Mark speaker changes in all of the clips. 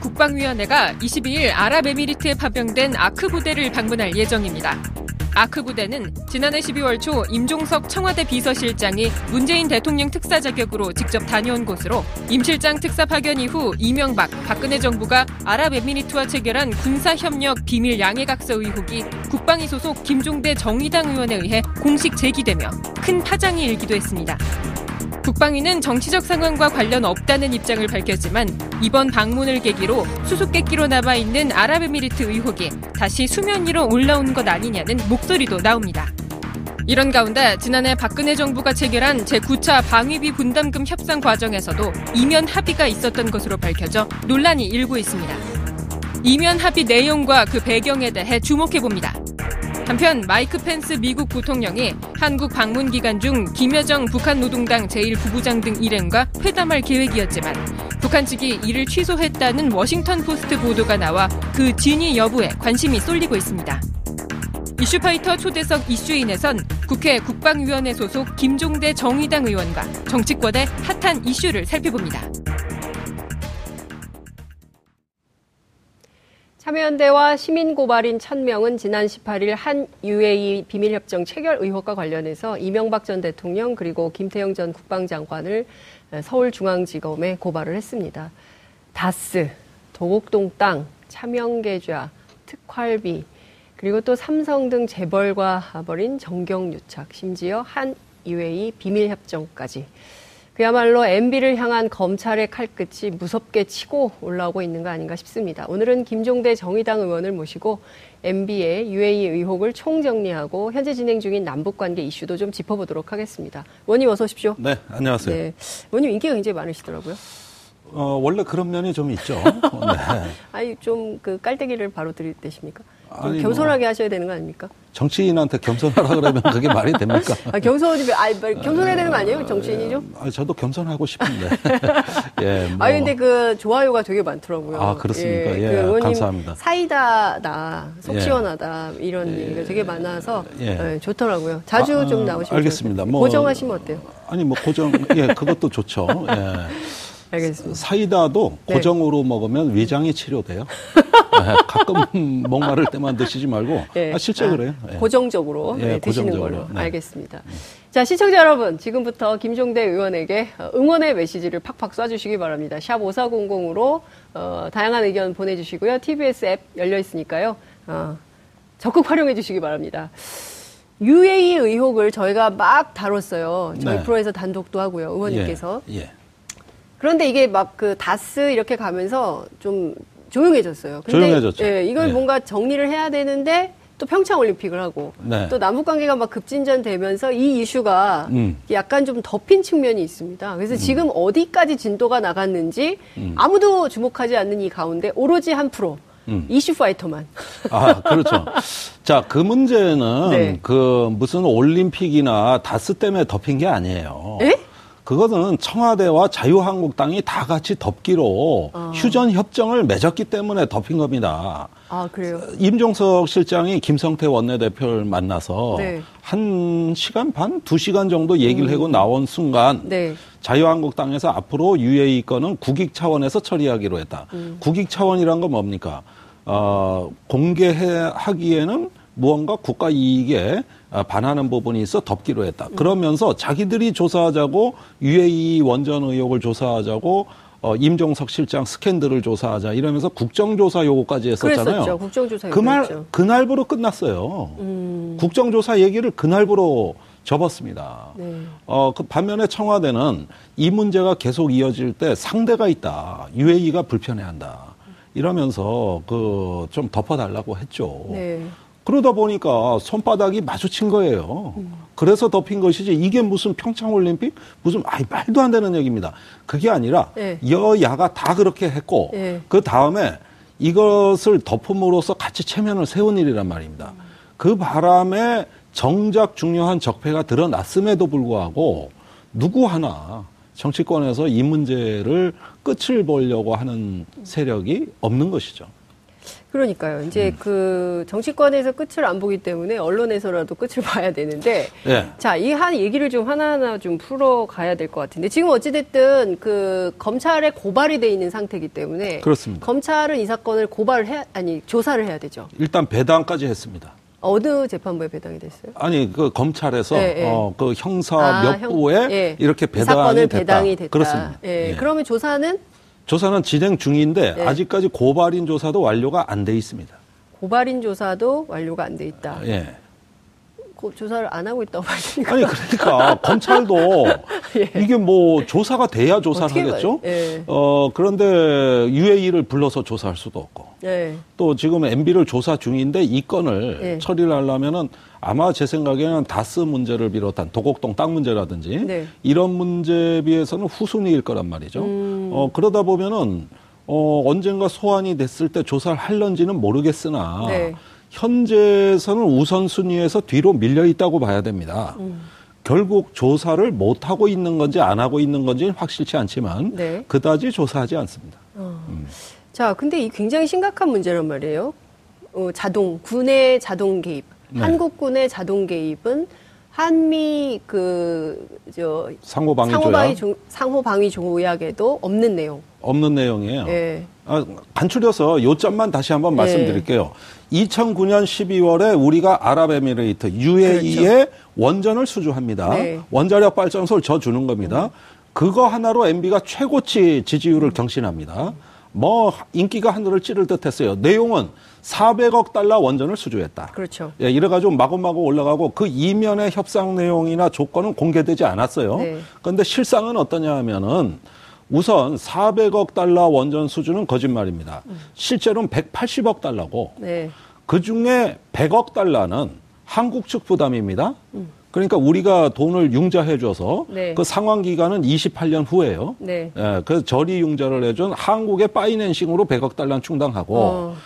Speaker 1: 국방위원회가 22일 아랍에미리트에 파병된 아크 부대를 방문할 예정입니다. 아크 부대는 지난해 12월 초 임종석 청와대 비서실장이 문재인 대통령 특사 자격으로 직접 다녀온 곳으로 임 실장 특사 파견 이후 이명박, 박근혜 정부가 아랍에미리트와 체결한 군사협력 비밀 양해각서 의혹이 국방위 소속 김종대 정의당 의원에 의해 공식 제기되며 큰 파장이 일기도 했습니다. 국방위는 정치적 상황과 관련 없다는 입장을 밝혔지만 이번 방문을 계기로 수수께끼로 남아 있는 아랍에미리트 의혹이 다시 수면 위로 올라온 것 아니냐는 목소리도 나옵니다. 이런 가운데 지난해 박근혜 정부가 체결한 제9차 방위비 분담금 협상 과정에서도 이면 합의가 있었던 것으로 밝혀져 논란이 일고 있습니다. 이면 합의 내용과 그 배경에 대해 주목해 봅니다. 한편 마이크 펜스 미국 부통령이 한국 방문 기간 중 김여정 북한 노동당 제1부부장 등 일행과 회담할 계획이었지만 북한 측이 이를 취소했다는 워싱턴 포스트 보도가 나와 그 진위 여부에 관심이 쏠리고 있습니다. 이슈파이터 초대석 이슈인에선 국회 국방위원회 소속 김종대 정의당 의원과 정치권의 핫한 이슈를 살펴봅니다.
Speaker 2: 참여연대와 시민고발인 천명은 지난 18일 한 UAE 비밀협정 체결 의혹과 관련해서 이명박 전 대통령 그리고 김태영 전 국방장관을 서울중앙지검에 고발을 했습니다. 다스, 도곡동 땅, 차명계좌, 특활비, 그리고 또 삼성 등 재벌과 벌인 정경유착, 심지어 한 UAE 비밀협정까지 그야말로 MB를 향한 검찰의 칼끝이 무섭게 치고 올라오고 있는 거 아닌가 싶습니다. 오늘은 김종대 정의당 의원을 모시고 MB의 UAE 의혹을 총정리하고 현재 진행 중인 남북관계 이슈도 좀 짚어보도록 하겠습니다. 원님 어서 오십시오.
Speaker 3: 네, 안녕하세요. 네.
Speaker 2: 원님 인기가 굉장히 많으시더라고요.
Speaker 3: 어, 원래 그런 면이 좀 있죠. 네.
Speaker 2: 아니, 좀 그 깔때기를 바로 들이대십니까? 아니, 겸손하게 뭐, 하셔야 되는 거 아닙니까?
Speaker 3: 정치인한테 겸손하라 그러면 그게 말이 됩니까?
Speaker 2: 아, 겸손이, 아, 겸손해야 되는 거 아니에요? 정치인이죠?
Speaker 3: 아, 저도 겸손하고 싶은데.
Speaker 2: 예. 뭐. 아, 근데 그 좋아요가 되게 많더라고요.
Speaker 3: 아, 그렇습니까? 예, 예 그 감사합니다.
Speaker 2: 사이다다, 속 예. 시원하다, 이런 예. 얘기가 되게 많아서 예. 예 좋더라고요. 자주 아, 좀 나오시면
Speaker 3: 알겠습니다. 뭐,
Speaker 2: 고정하시면 어때요?
Speaker 3: 아니, 뭐, 고정, 예, 그것도 좋죠. 예.
Speaker 2: 알겠습니다.
Speaker 3: 사이다도 네. 고정으로 먹으면 위장이 치료돼요. 네, 가끔 목마를 때만 드시지 말고 네. 아, 실제 아, 그래요.
Speaker 2: 네. 고정적으로 네, 드시는 고정적으로. 걸로 네. 알겠습니다. 자 시청자 여러분 지금부터 김종대 의원에게 응원의 메시지를 팍팍 쏴주시기 바랍니다. 샵 5400으로 어, 다양한 의견 보내주시고요. TBS 앱 열려 있으니까요. 어, 적극 활용해 주시기 바랍니다. UAE 의혹을 저희가 막 다뤘어요. 저희 프로에서 단독도 하고요. 의원님께서. 예. 예. 그런데 이게 막 그 다스 이렇게 가면서 좀 조용해졌어요.
Speaker 3: 근데 조용해졌죠.
Speaker 2: 예, 이걸 네. 뭔가 정리를 해야 되는데 또 평창 올림픽을 하고 네. 또 남북 관계가 막 급진전되면서 이 이슈가 음. 약간 좀 덮인 측면이 있습니다. 그래서 음. 지금 어디까지 진도가 나갔는지 음. 아무도 주목하지 않는 이 가운데 오로지 한 프로 음. 이슈 파이터만.
Speaker 3: 아, 그렇죠. 자, 그 문제는 네. 그 무슨 올림픽이나 다스 때문에 덮인 게 아니에요.
Speaker 2: 에?
Speaker 3: 그것은 청와대와 자유한국당이 다 같이 덮기로 아. 휴전 협정을 맺었기 때문에 덮인 겁니다.
Speaker 2: 아, 그래요?
Speaker 3: 임종석 실장이 김성태 원내대표를 만나서 네. 한 시간 반, 두 시간 정도 얘기를 음. 하고 나온 순간 네. 자유한국당에서 앞으로 UAE 건은 국익 차원에서 처리하기로 했다. 음. 국익 차원이란 건 뭡니까? 어, 공개하기에는 무언가 국가 이익에 아, 반하는 부분이 있어 덮기로 했다. 그러면서 자기들이 조사하자고 UAE 원전 의혹을 조사하자고 어, 임종석 실장 스캔들을 조사하자 이러면서 국정조사 요구까지 했었잖아요.
Speaker 2: 그랬었죠. 국정조사
Speaker 3: 그말 그날부로 끝났어요. 음. 국정조사 얘기를 그날부로 접었습니다. 네. 어, 그 반면에 청와대는 이 문제가 계속 이어질 때 상대가 있다. UAE가 불편해한다. 이러면서 그 좀 덮어달라고 했죠. 네. 그러다 보니까 손바닥이 마주친 거예요. 그래서 덮인 것이지 이게 무슨 평창올림픽 무슨 아이 말도 안 되는 얘기입니다. 그게 아니라 네. 여야가 다 그렇게 했고 네. 그 다음에 이것을 덮음으로써 같이 체면을 세운 일이란 말입니다. 그 바람에 정작 중요한 적폐가 드러났음에도 불구하고 누구 하나 정치권에서 이 문제를 끝을 보려고 하는 세력이 없는 것이죠.
Speaker 2: 그러니까요. 이제 음. 그 정치권에서 끝을 안 보기 때문에 언론에서라도 끝을 봐야 되는데, 네. 자, 이 한 얘기를 좀 하나하나 좀 풀어 가야 될 것 같은데, 지금 어찌 됐든 그 검찰에 고발이 돼 있는 상태이기 때문에,
Speaker 3: 그렇습니다.
Speaker 2: 검찰은 이 사건을 고발을 해, 아니, 조사를 해야 되죠.
Speaker 3: 일단 배당까지 했습니다.
Speaker 2: 어느 재판부에 배당이 됐어요?
Speaker 3: 아니 그 검찰에서 네, 네. 어, 그 형사 아, 몇 형, 부에 네. 이렇게 배당이 됐다. 배당이 됐다. 그렇습니다.
Speaker 2: 예. 그러면 조사는
Speaker 3: 조사는 진행 중인데 네. 아직까지 고발인 조사도 완료가 안 돼 있습니다.
Speaker 2: 고발인 조사도 완료가 안 돼 있다.
Speaker 3: 예.
Speaker 2: 조사를 안 하고 있다고 말씀니까
Speaker 3: 아니 그러니까 검찰도 예. 이게 뭐 조사가 돼야 조사를 하겠죠. 예. 어 그런데 UAE를 불러서 조사할 수도 없고 예. 또 지금 MB를 조사 중인데 이 건을 예. 처리를 하려면은 아마 제 생각에는 다스 문제를 비롯한 도곡동 땅 문제라든지 네. 이런 문제에 비해서는 후순위일 거란 말이죠. 음. 어 그러다 보면은 어 언젠가 소환이 됐을 때 조사를 할런지는 모르겠으나. 네. 현재에서는 우선순위에서 뒤로 밀려 있다고 봐야 됩니다. 음. 결국 조사를 못 하고 있는 건지 안 하고 있는 건지 확실치 않지만 네. 그다지 조사하지 않습니다. 어.
Speaker 2: 음. 자, 근데 이 굉장히 심각한 문제란 말이에요. 어, 자동 군의 자동 개입, 네. 한국군의 자동 개입은 한미 그저
Speaker 3: 상호방위
Speaker 2: 상호방위, 조, 상호방위 조약에도 없는 내용.
Speaker 3: 없는 내용이에요. 네. 아, 간추려서 요점만 다시 한번 말씀드릴게요. 네. 2009년 12월에 우리가 아랍에미레이트 UAE에 그렇죠. 원전을 수주합니다. 네. 원자력 발전소를 져 주는 겁니다. 음. 그거 하나로 MB가 최고치 지지율을 경신합니다. 뭐 인기가 하늘을 찌를 듯했어요. 내용은 400억 달러 원전을 수주했다.
Speaker 2: 그렇죠.
Speaker 3: 예, 이래가지고 마구마구 올라가고 그 이면의 협상 내용이나 조건은 공개되지 않았어요. 네. 그런데 실상은 어떠냐 하면은 우선 400억 달러 원전 수준은 거짓말입니다. 음. 실제로는 180억 달러고 네. 그 중에 100억 달러는 한국 측 부담입니다. 음. 그러니까 우리가 돈을 융자해줘서 네. 그 상환 기간은 28년 후에요. 네. 예, 그 저리 융자를 해준 한국의 파이낸싱으로 100억 달러는 충당하고 어.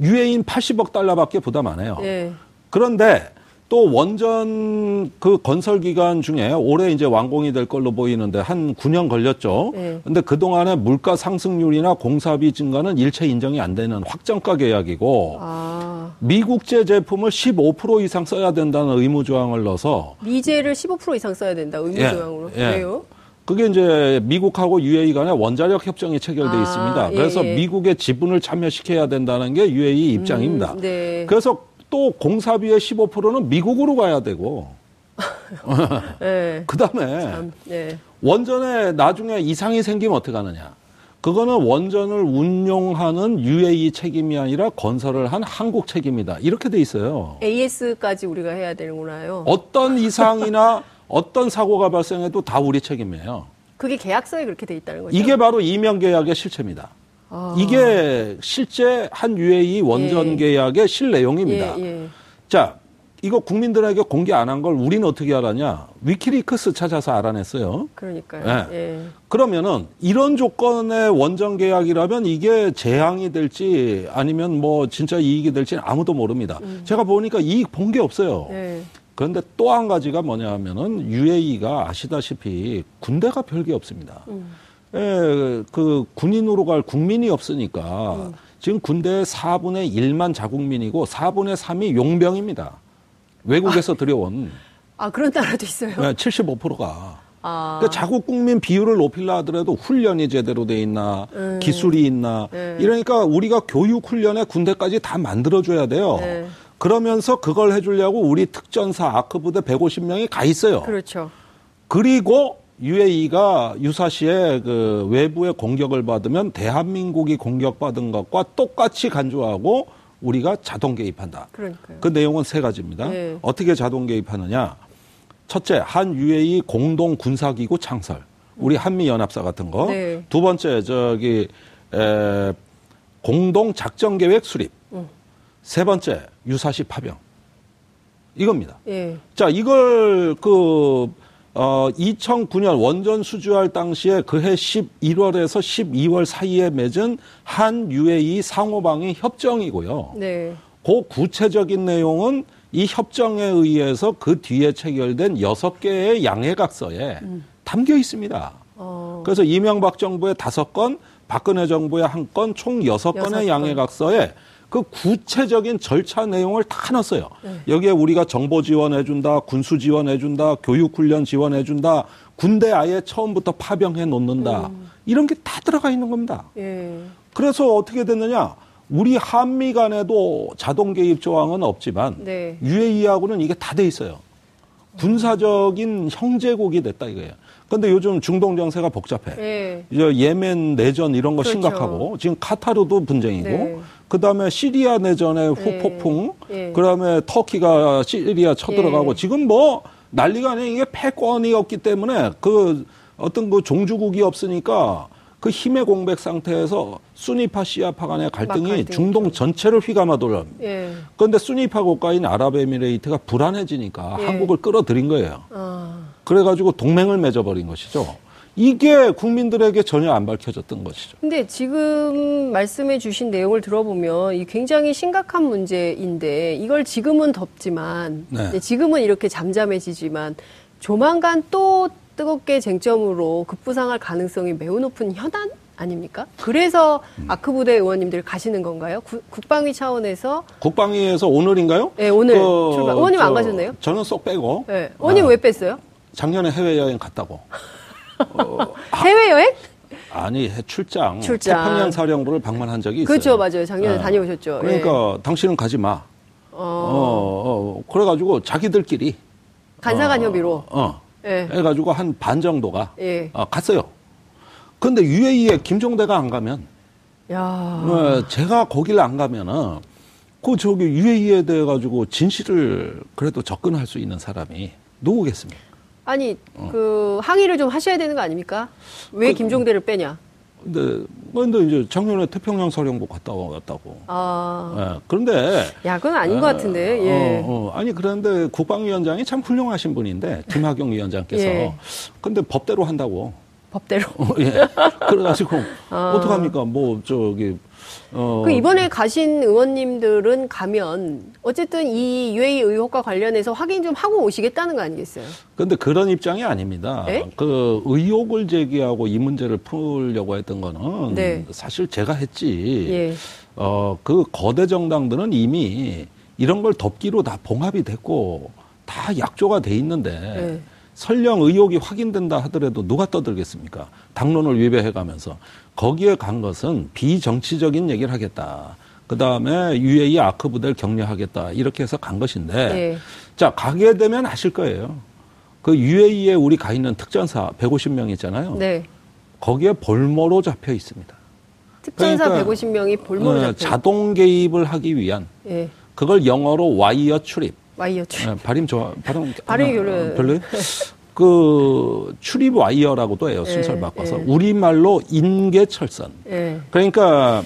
Speaker 3: 유해인 80억 달러밖에 부담 안 해요. 네. 그런데 또 원전 그 건설 기간 중에 올해 이제 완공이 될 걸로 보이는데 한 9년 걸렸죠. 네. 근데 그동안에 물가 상승률이나 공사비 증가는 일체 인정이 안 되는 확정가 계약이고 아. 미국제 제품을 15% 이상 써야 된다는 의무 조항을 넣어서
Speaker 2: 미제를 15% 이상 써야 된다. 의무 예, 조항으로. 예. 왜요?
Speaker 3: 그게 이제 미국하고 UAE 간에 원자력 협정이 체결돼 아, 있습니다. 그래서 예, 예. 미국의 지분을 참여시켜야 된다는 게 UAE 입장입니다. 음, 네. 그래서 또 공사비의 15%는 미국으로 가야 되고. 네. 그 다음에 네. 원전에 나중에 이상이 생기면 어떻게 하느냐. 그거는 원전을 운용하는 UAE 책임이 아니라 건설을 한 한국 책임이다. 이렇게 돼 있어요.
Speaker 2: AS까지 우리가 해야 되는구나요.
Speaker 3: 어떤 이상이나 어떤 사고가 발생해도 다 우리 책임이에요.
Speaker 2: 그게 계약서에 그렇게 돼 있다는 거죠.
Speaker 3: 이게 바로 이명 계약의 실체입니다. 아. 이게 실제 한 UAE 원전 예. 계약의 실내용입니다. 예, 예. 자, 이거 국민들에게 공개 안 한 걸 우리는 어떻게 알았냐? 위키리크스 찾아서 알아냈어요.
Speaker 2: 그러니까요. 예. 예.
Speaker 3: 그러면은 이런 조건의 원전 계약이라면 이게 재앙이 될지 아니면 뭐 진짜 이익이 될지는 아무도 모릅니다. 음. 제가 보니까 이익 본 게 없어요. 예. 그런데 또 한 가지가 뭐냐 하면은 UAE가 아시다시피 군대가 별게 없습니다. 음. 예, 그 군인으로 갈 국민이 없으니까 음. 지금 군대 4분의 1만 자국민이고 4분의 3이 용병입니다. 외국에서 아, 들여온.
Speaker 2: 아, 그런 나라도 있어요?
Speaker 3: 네, 75%가. 아. 그러니까 자국 국민 비율을 높이려 하더라도 훈련이 제대로 돼 있나, 음. 기술이 있나, 음. 이러니까 우리가 교육 훈련에 군대까지 다 만들어줘야 돼요. 네. 그러면서 그걸 해주려고 우리 특전사 아크부대 150명이 가 있어요.
Speaker 2: 그렇죠.
Speaker 3: 그리고 UAE가 유사시에 그 외부의 공격을 받으면 대한민국이 공격받은 것과 똑같이 간주하고 우리가 자동 개입한다.
Speaker 2: 그러니까요.
Speaker 3: 그 내용은 세 가지입니다. 네. 어떻게 자동 개입하느냐? 첫째, 한 UAE 공동 군사기구 창설. 우리 한미 연합사 같은 거. 네. 두 번째, 저기 에, 공동 작전 계획 수립. 음. 세 번째, 유사시 파병. 이겁니다. 네. 자, 이걸 그 어, 2009년 원전 수주할 당시에 그해 11월에서 12월 사이에 맺은 한 UAE 상호방위 협정이고요. 네. 그 구체적인 내용은 이 협정에 의해서 그 뒤에 체결된 여섯 개의 양해각서에 음. 담겨 있습니다. 어. 그래서 이명박 정부의 다섯 건, 박근혜 정부의 한 건, 총 여섯 건의 양해각서에 그 구체적인 절차 내용을 다 넣었어요. 네. 여기에 우리가 정보 지원해준다, 군수 지원해준다, 교육훈련 지원해준다, 군대 아예 처음부터 파병해 놓는다. 음. 이런 게 다 들어가 있는 겁니다. 예. 그래서 어떻게 됐느냐? 우리 한미 간에도 자동 개입 조항은 없지만 네. UAE하고는 이게 다 돼 있어요. 군사적인 형제국이 됐다 이거예요. 근데 요즘 중동 정세가 복잡해. 네. 이제 예멘 내전 이런 거 그렇죠. 심각하고 지금 카타르도 분쟁이고 네. 그다음에 시리아 내전의 네. 후폭풍 네. 그다음에 터키가 시리아 쳐들어가고 네. 지금 뭐 난리가 아니에요. 이게 패권이었기 때문에 그 어떤 그 종주국이 없으니까 그 힘의 공백 상태에서 수니파 시아파 간의 갈등이 중동 전체를 휘감아돌려. 예. 그런데 수니파 국가인 아랍에미레이트가 불안해지니까 예. 한국을 끌어들인 거예요. 아. 그래가지고 동맹을 맺어버린 것이죠. 이게 국민들에게 전혀 안 밝혀졌던 것이죠.
Speaker 2: 근데 지금 말씀해 주신 내용을 들어보면 이 굉장히 심각한 문제인데 이걸 지금은 덥지만 네. 지금은 이렇게 잠잠해지지만 조만간 또 뜨겁게 쟁점으로 급부상할 가능성이 매우 높은 현안 아닙니까? 그래서 음. 아크부대 의원님들 가시는 건가요? 구, 국방위 차원에서
Speaker 3: 국방위에서 오늘인가요?
Speaker 2: 네, 오늘 그, 출발. 의원님 안 가셨네요?
Speaker 3: 저는 쏙 빼고.
Speaker 2: 네. 의원님 아, 왜 뺐어요?
Speaker 3: 작년에 해외 여행 갔다고.
Speaker 2: 어, 해외 여행?
Speaker 3: 아니 출장, 출장. 태평양 사령부를 방문한 적이
Speaker 2: 있어요. 그렇죠, 맞아요. 작년에 네. 다녀오셨죠.
Speaker 3: 그러니까 네. 당신은 가지 마. 어. 어, 어, 그래가지고 자기들끼리
Speaker 2: 간사간 협의로.
Speaker 3: 어. 예. 해가지고 한 반 정도가 예. 어, 갔어요. 근데 UAE에 김종대가 안 가면, 야. 어, 제가 거기를 안 가면은 그 저기 UAE에 대해 가지고 진실을 그래도 접근할 수 있는 사람이 누구겠습니까?
Speaker 2: 아니 어. 그 항의를 좀 하셔야 되는 거 아닙니까? 왜 그, 김종대를 빼냐?
Speaker 3: 근데 근데 이제 작년에 태평양 사령부 갔다 왔다고. 아. 예, 그런데
Speaker 2: 야, 그건 아닌 어, 것 같은데. 어, 예.
Speaker 3: 어, 어, 아니 그런데 국방위원장이 참 훌륭하신 분인데 김학용 위원장께서 예. 근데 법대로 한다고.
Speaker 2: 법대로.
Speaker 3: 어, 예. 그래가지고 아. 어떡합니까? 뭐 저기
Speaker 2: 어. 그 이번에 가신 의원님들은 가면 어쨌든 이 UA 의혹과 관련해서 확인 좀 하고 오시겠다는 거 아니겠어요?
Speaker 3: 그런데 그런 입장이 아닙니다. 네? 그 의혹을 제기하고 이 문제를 풀려고 했던 거는 네. 사실 제가 했지. 예. 어, 그 거대 정당들은 이미 이런 걸 덮기로 다 봉합이 됐고 다 약조가 돼 있는데 네. 설령 의혹이 확인된다 하더라도 누가 떠들겠습니까? 당론을 위배해 가면서 거기에 간 것은 비정치적인 얘기를 하겠다. 그 다음에 UAE 아크 부대를 격려하겠다. 이렇게 해서 간 것인데, 네. 자, 가게 되면 아실 거예요. 그 UAE에 우리 가 있는 특전사 150명 있잖아요. 네. 거기에 볼모로 잡혀 있습니다.
Speaker 2: 특전사 그러니까, 150명이 볼모로 어, 잡혀
Speaker 3: 자동 개입을 하기 위한 네. 그걸 영어로
Speaker 2: wire trip. wire trip. 네,
Speaker 3: 발음 좋아. 발음
Speaker 2: 발음이 별로.
Speaker 3: 별로요? 그 trip wire라고도 해요. 순서를 예, 바꿔서. 예. 우리 말로 인계철선. 예. 그러니까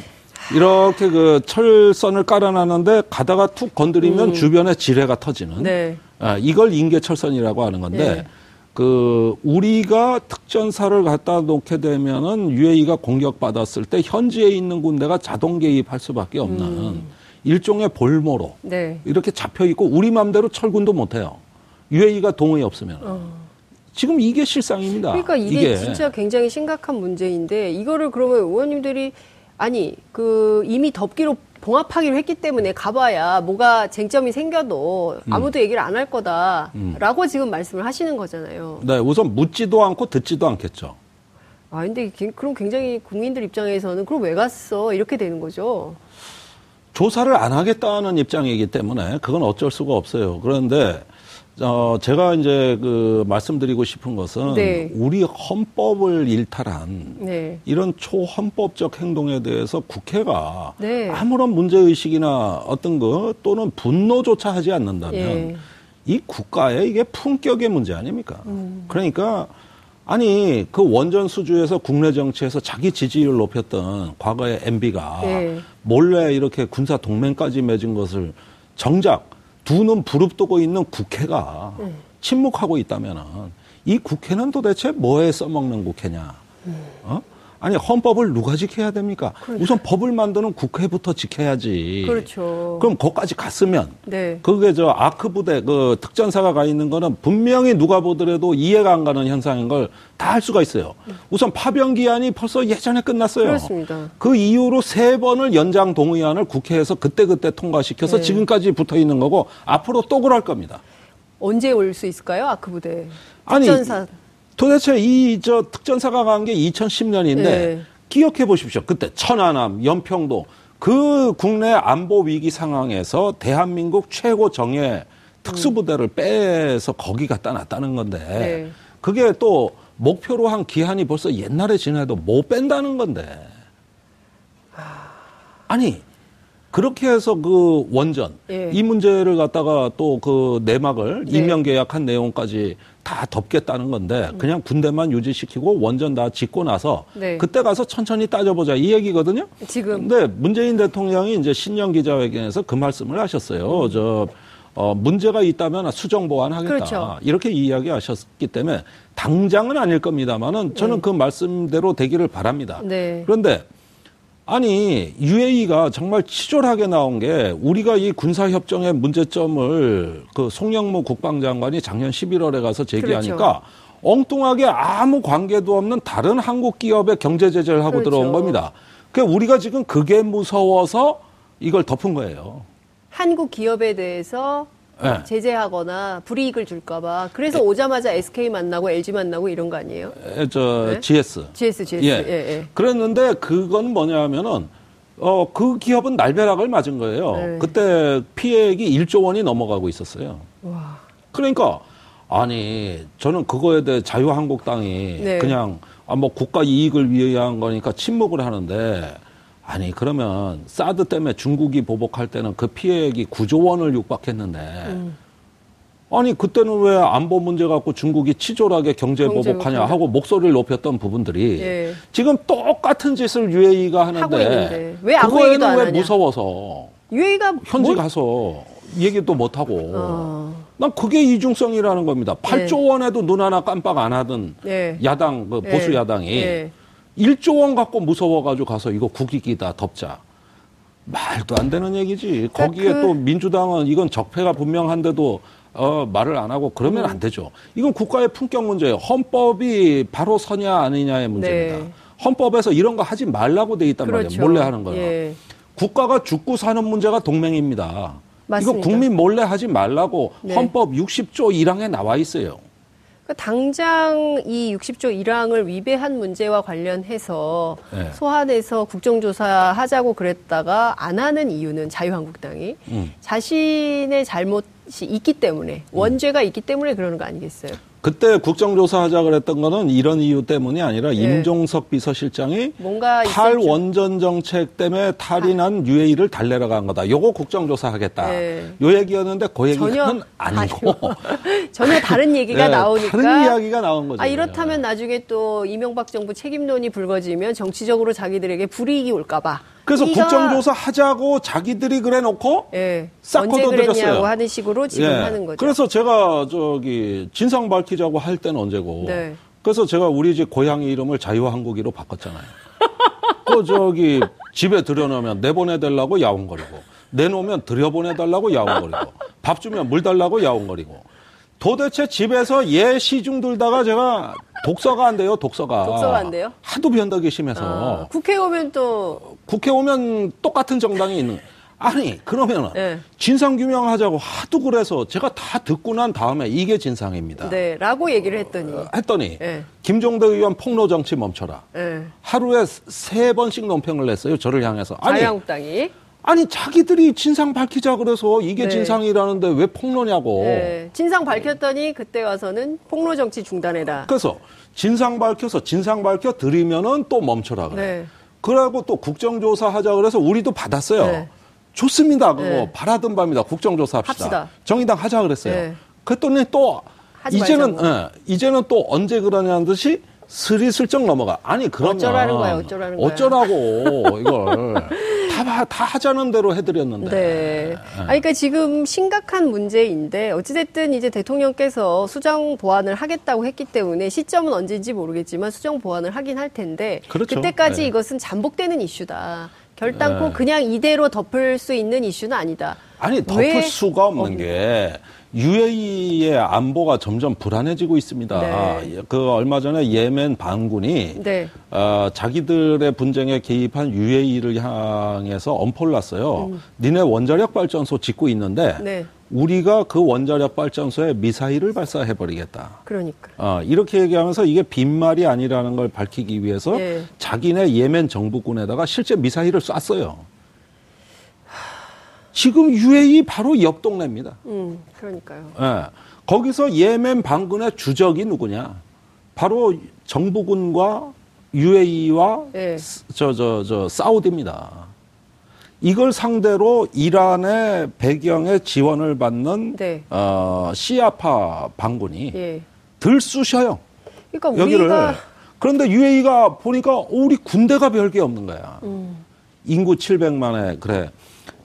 Speaker 3: 이렇게 그 철선을 깔아놨는데 가다가 툭 건드리면 음. 주변에 지뢰가 터지는. 네. 아, 이걸 인계철선이라고 하는 건데 예. 그 우리가 특전사를 갖다 놓게 되면은 UAE가 공격받았을 때 현지에 있는 군대가 자동 개입할 수밖에 없는 음. 일종의 볼모로 네. 이렇게 잡혀 있고 우리 맘대로 철군도 못 해요. UAE가 동의 없으면. 어. 지금 이게 실상입니다.
Speaker 2: 그러니까 이게, 이게, 진짜 굉장히 심각한 문제인데 이거를 그러면 의원님들이 아니 그 이미 덮기로 봉합하기로 했기 때문에 가봐야 뭐가 쟁점이 생겨도 음. 아무도 음. 얘기를 안 할 거다라고 음. 지금 말씀을 하시는 거잖아요.
Speaker 3: 네, 우선 묻지도 않고 듣지도 않겠죠.
Speaker 2: 아 근데 그럼 굉장히 국민들 입장에서는 그럼 왜 갔어 이렇게 되는 거죠.
Speaker 3: 조사를 안 하겠다는 입장이기 때문에 그건 어쩔 수가 없어요. 그런데 어, 제가 이제 그 말씀드리고 싶은 것은 네. 우리 헌법을 일탈한 네. 이런 초헌법적 행동에 대해서 국회가 네. 아무런 문제의식이나 어떤 거 또는 분노조차 하지 않는다면 예. 이 국가의 이게 품격의 문제 아닙니까? 음. 그러니까 아니 그 원전 수주에서 국내 정치에서 자기 지지율을 높였던 과거의 MB가 네. 몰래 이렇게 군사 동맹까지 맺은 것을 정작 두 눈 부릅뜨고 있는 국회가 음. 침묵하고 있다면은 이 국회는 도대체 뭐에 써먹는 국회냐? 음. 어? 아니 헌법을 누가 지켜야 됩니까? 그렇죠. 우선 법을 만드는 국회부터 지켜야지.
Speaker 2: 그렇죠.
Speaker 3: 그럼 거기까지 갔으면
Speaker 2: 네.
Speaker 3: 그게 저 아크 부대 그 특전사가 가 있는 거는 분명히 누가 보더라도 이해가 안 가는 현상인 걸다할 수가 있어요. 우선 파병 기한이 벌써 예전에 끝났어요.
Speaker 2: 그렇습니다.
Speaker 3: 그 이후로 세 번을 연장 동의안을 국회에서 그때그때 통과시켜서 네. 지금까지 붙어 있는 거고 앞으로 또 그럴 겁니다.
Speaker 2: 언제 올 수 있을까요? 아크 부대 특전사 아니,
Speaker 3: 도대체 이 저 특전사가 간 게 2010년인데 네. 기억해 보십시오. 그때 천안함, 연평도 그 국내 안보 위기 상황에서 대한민국 최고 정예 특수부대를 빼서 거기 갖다 놨다는 건데 네. 그게 또 목표로 한 기한이 벌써 옛날에 지나도 못 뺀다는 건데 아니 그렇게 해서 그 원전 예. 이 문제를 갖다가 또 그 내막을 네. 임명 계약한 내용까지 다 덮겠다는 건데 그냥 군대만 유지시키고 원전 다 짓고 나서 네. 그때 가서 천천히 따져보자 이 얘기거든요.
Speaker 2: 지금.
Speaker 3: 근데 문재인 대통령이 이제 신년 기자회견에서 그 말씀을 하셨어요. 음. 저 어, 문제가 있다면 수정 보완하겠다. 그렇죠. 이렇게 이야기하셨기 때문에 당장은 아닐 겁니다만은 저는 네. 그 말씀대로 되기를 바랍니다.
Speaker 2: 네.
Speaker 3: 그런데 아니 UAE가 정말 치졸하게 나온 게 우리가 이 군사 협정의 문제점을 그 송영무 국방장관이 작년 11월에 가서 제기하니까 그렇죠. 엉뚱하게 아무 관계도 없는 다른 한국 기업의 경제 제재를 하고 그렇죠. 들어온 겁니다. 그 우리가 지금 그게 무서워서 이걸 덮은 거예요.
Speaker 2: 한국 기업에 대해서 네. 제재하거나 불이익을 줄까봐 그래서 오자마자 SK 만나고 LG 만나고 이런 거 아니에요?
Speaker 3: 에, 저 네? GS.
Speaker 2: GS, GS. 예. 예, 예.
Speaker 3: 그랬는데 그건 뭐냐면은 어, 그 기업은 날벼락을 맞은 거예요. 네. 그때 피해액이 1조 원이 넘어가고 있었어요. 와. 그러니까 아니 저는 그거에 대해 자유한국당이 네. 그냥 아, 뭐 국가 이익을 위한 거니까 침묵을 하는데 아니 그러면 사드 때문에 중국이 보복할 때는 그 피해액이 9조 원을 육박했는데 음. 아니 그때는 왜 안보 문제 갖고 중국이 치졸하게 경제 보복하냐 하고 목소리를 높였던 부분들이 예. 지금 똑같은 짓을 UAE가 하는데 왜안왜 무서워서
Speaker 2: UAE가
Speaker 3: 현지 뭘... 가서 얘기도 못 하고 어. 난 그게 이중성이라는 겁니다. 8조 예. 원에도 눈 하나 깜빡 안 하던 예. 야당 그 보수 예. 야당이 예. 1조 원 갖고 무서워가지고 가서 이거 국익이다 덮자. 말도 안 되는 얘기지. 그러니까 거기에 그... 또 민주당은 이건 적폐가 분명한데도 어, 말을 안 하고 그러면 음. 안 되죠. 이건 국가의 품격 문제예요. 헌법이 바로 서냐 아니냐의 문제입니다. 네. 헌법에서 이런 거 하지 말라고 돼 있단 그렇죠. 말이에요. 몰래 하는 거예요. 예. 국가가 죽고 사는 문제가 동맹입니다. 맞습니다. 이거 국민 몰래 하지 말라고 네. 헌법 60조 1항에 나와 있어요.
Speaker 2: 그러니까 당장 이 60조 1항을 위배한 문제와 관련해서 네. 소환해서 국정조사 하자고 그랬다가 안 하는 이유는 자유한국당이 음. 자신의 잘못이 있기 때문에 원죄가 있기 때문에 그러는 거 아니겠어요?
Speaker 3: 그때 국정조사 하자 그랬던 거는 이런 이유 때문이 아니라 네. 임종석 비서실장이 뭔가 탈원전 정책 때문에 탈이 난 UAE를 달래러 간 거다. 요거 국정조사 하겠다. 네. 요 얘기였는데 그 얘기는 아니고
Speaker 2: 전혀 다른 얘기가 네, 나오니까
Speaker 3: 다른 이야기가 나온 거죠.
Speaker 2: 아 이렇다면 나중에 또 이명박 정부 책임론이 불거지면 정치적으로 자기들에게 불이익이 올까 봐.
Speaker 3: 그래서 국정조사 하자고 자기들이 그래 놓고 예. 싹 걷어들였어요.
Speaker 2: 하는 식으로 지금 예. 하는 거죠.
Speaker 3: 그래서 제가 저기 진상 밝히자고 할 때는 언제고. 네. 그래서 제가 우리 집 고향의 이름을 자유한국이로 바꿨잖아요. 그 저기 집에 들여놓으면 내보내달라고 야옹거리고 내놓으면 들여보내달라고 야옹거리고 밥 주면 물 달라고 야옹거리고 도대체 집에서 예 시중 들다가 제가 독서가 안 돼요, 독서가.
Speaker 2: 독서가 안 돼요?
Speaker 3: 하도 변덕이 심해서.
Speaker 2: 아, 국회 오면 또.
Speaker 3: 국회 오면 똑같은 정당이 있는. 아니, 그러면은. 네. 진상 규명 하자고 하도 그래서 제가 다 듣고 난 다음에 이게 진상입니다.
Speaker 2: 네, 라고 얘기를 했더니. 어,
Speaker 3: 했더니. 네. 김종대 의원 폭로 정치 멈춰라. 네. 하루에 세 번씩 논평을 냈어요, 저를 향해서.
Speaker 2: 아니. 자유한국당이.
Speaker 3: 아니 자기들이 진상 밝히자 그래서 이게 네. 진상이라는데 왜 폭로냐고. 네.
Speaker 2: 진상 밝혔더니 그때 와서는 폭로 정치 중단해라.
Speaker 3: 그래서 진상 밝혀서 진상 밝혀 드리면은 또 멈춰라 그래. 네. 그러고 또 국정조사 하자 그래서 우리도 받았어요. 네. 좋습니다. 그거 네. 바라던 밤이다. 국정조사 합시다. 합시다. 정의당 하자 그랬어요. 네. 그랬더니 또 이제는 예, 이제는 또 언제 그러냐는 듯이 스리슬쩍 넘어가. 아니 그러면
Speaker 2: 어쩌라는 거야, 어쩌라는
Speaker 3: 거야. 어쩌라고 이걸 다, 다 하자는 대로 해드렸는데.
Speaker 2: 네. 아, 그러니까 지금 심각한 문제인데 어찌됐든 이제 대통령께서 수정 보완을 하겠다고 했기 때문에 시점은 언제인지 모르겠지만 수정 보완을 하긴 할 텐데
Speaker 3: 그렇죠.
Speaker 2: 그때까지
Speaker 3: 네.
Speaker 2: 이것은 잠복되는 이슈다. 결단코
Speaker 3: 네.
Speaker 2: 그냥 이대로 덮을 수 있는 이슈는 아니다.
Speaker 3: 아니 덮을
Speaker 2: 왜?
Speaker 3: 수가 없는 게 UAE의 안보가 점점 불안해지고 있습니다.
Speaker 2: 네.
Speaker 3: 그 얼마 전에 예멘 반군이
Speaker 2: 네.
Speaker 3: 어, 자기들의 분쟁에 개입한 UAE를 향해서 엄포를 놨어요. 니네 원자력 발전소 짓고 있는데
Speaker 2: 음. 네.
Speaker 3: 우리가 그 원자력 발전소에 미사일을 발사해 버리겠다.
Speaker 2: 그러니까.
Speaker 3: 어, 이렇게 얘기하면서 이게 빈말이 아니라는 걸 밝히기 위해서
Speaker 2: 예.
Speaker 3: 자기네 예멘 정부군에다가 실제 미사일을 쐈어요. 지금 UAE 바로 옆 동네입니다.
Speaker 2: 음, 그러니까요.
Speaker 3: 예. 거기서 예멘 반군의 주적이 누구냐? 바로 정부군과 UAE와
Speaker 2: 예.
Speaker 3: 저저 저 사우디입니다. 이걸 상대로 이란의 배경에 지원을 받는
Speaker 2: 네.
Speaker 3: 어, 시아파 반군이
Speaker 2: 예.
Speaker 3: 들쑤셔요.
Speaker 2: 그러니까
Speaker 3: 여기를.
Speaker 2: 우리가
Speaker 3: 그런데 UAE가 보니까 어, 우리 군대가 별게 없는 거야.
Speaker 2: 음.
Speaker 3: 인구 700만에 그래